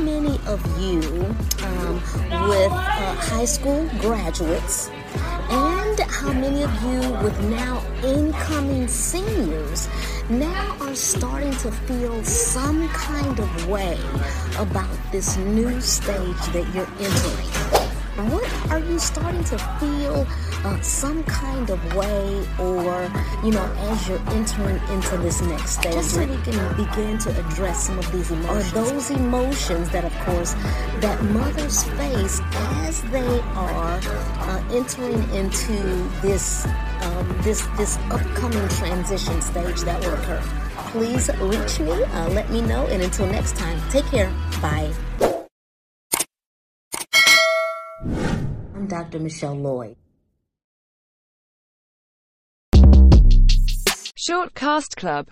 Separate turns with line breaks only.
many of you um, with uh, high school graduates and how many of you with now incoming seniors now are starting to feel some kind of way about this new stage that you're entering? What are you starting to feel uh, some kind of way, or you know, as you're entering into this next stage, just so we can begin to address some of these emotions, or those emotions that, of course, that mothers face as they are uh, entering into this um, this this upcoming transition stage that will occur. Please reach me, uh, let me know, and until next time, take care. Bye. I'm Dr. Michelle Lloyd.
Short Cast Club